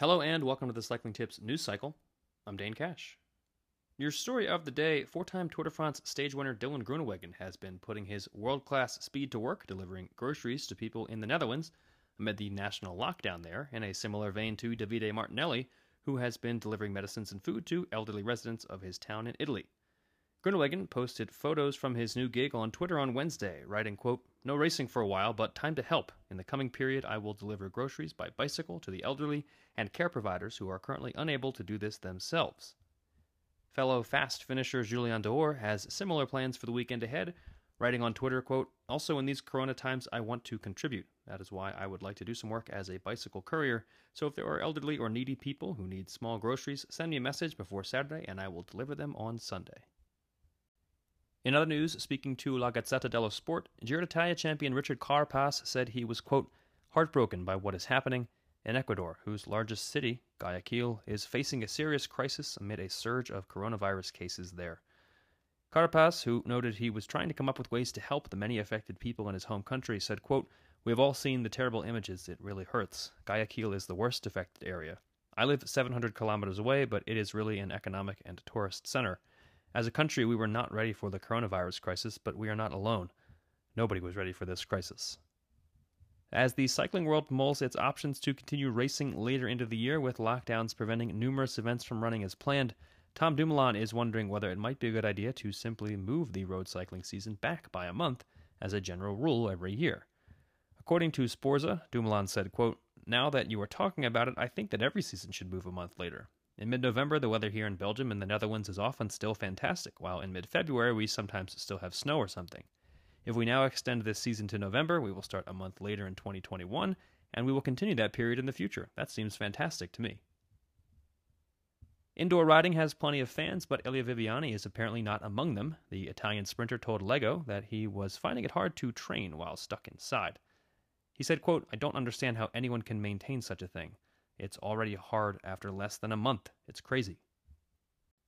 Hello and welcome to the Cycling Tips news cycle. I'm Dane Cash. Your story of the day four time Tour de France stage winner Dylan Groenewegen has been putting his world class speed to work delivering groceries to people in the Netherlands amid the national lockdown there, in a similar vein to Davide Martinelli, who has been delivering medicines and food to elderly residents of his town in Italy. Groenewegen posted photos from his new gig on Twitter on Wednesday, writing, quote, No racing for a while, but time to help. In the coming period, I will deliver groceries by bicycle to the elderly and care providers who are currently unable to do this themselves. Fellow fast finisher Jolien D'Hoore has similar plans for the weekend ahead, writing on Twitter, quote, Also in these corona times, I want to contribute. That is why I would like to do some work as a bicycle courier. So if there are elderly or needy people who need small groceries, send me a message before Saturday and I will deliver them on Sunday. In other news, speaking to La Gazzetta dello Sport, Giro champion Richard Carapaz said he was, quote, heartbroken by what is happening in Ecuador, whose largest city, Guayaquil, is facing a serious crisis amid a surge of coronavirus cases there. Carapaz, who noted he was trying to come up with ways to help the many affected people in his home country, said, quote, We have all seen the terrible images. It really hurts. Guayaquil is the worst affected area. I live 700 kilometers away, but it is really an economic and tourist center. As a country, we were not ready for the coronavirus crisis, but we are not alone. Nobody was ready for this crisis. As the cycling world mulls its options to continue racing later into the year with lockdowns preventing numerous events from running as planned, Tom Dumoulin is wondering whether it might be a good idea to simply move the road cycling season back by a month as a general rule every year. According to Sporza, Dumoulin said, quote, Now that you are talking about it, I think that every season should move a month later. In mid November, the weather here in Belgium and the Netherlands is often still fantastic, while in mid February, we sometimes still have snow or something. If we now extend this season to November, we will start a month later in 2021, and we will continue that period in the future. That seems fantastic to me. Indoor riding has plenty of fans, but Elia Viviani is apparently not among them. The Italian sprinter told Leggo that he was finding it hard to train while stuck inside. He said, quote, I don't understand how anyone can maintain such a thing. It's already hard after less than a month. It's crazy.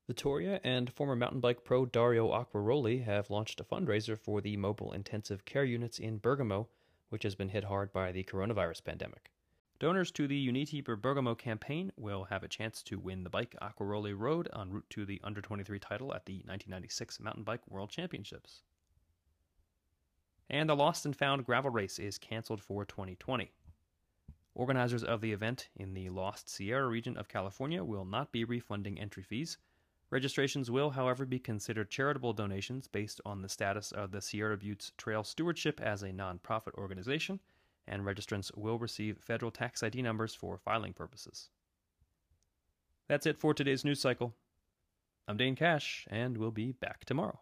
Vittoria and former mountain bike pro Dario Acquaroli have launched a fundraiser for the mobile intensive care units in Bergamo, which has been hit hard by the coronavirus pandemic. Donors to the Uniti per Bergamo campaign will have a chance to win the bike Acquaroli rode en route to the under 23 title at the 1996 Mountain Bike World Championships. And the Lost and Found gravel race is canceled for 2020. Organizers of the event in the Lost Sierra region of California will not be refunding entry fees. Registrations will, however, be considered charitable donations based on the status of the Sierra Buttes Trail Stewardship as a nonprofit organization, and registrants will receive federal tax ID numbers for filing purposes. That's it for today's news cycle. I'm Dane Cash, and we'll be back tomorrow.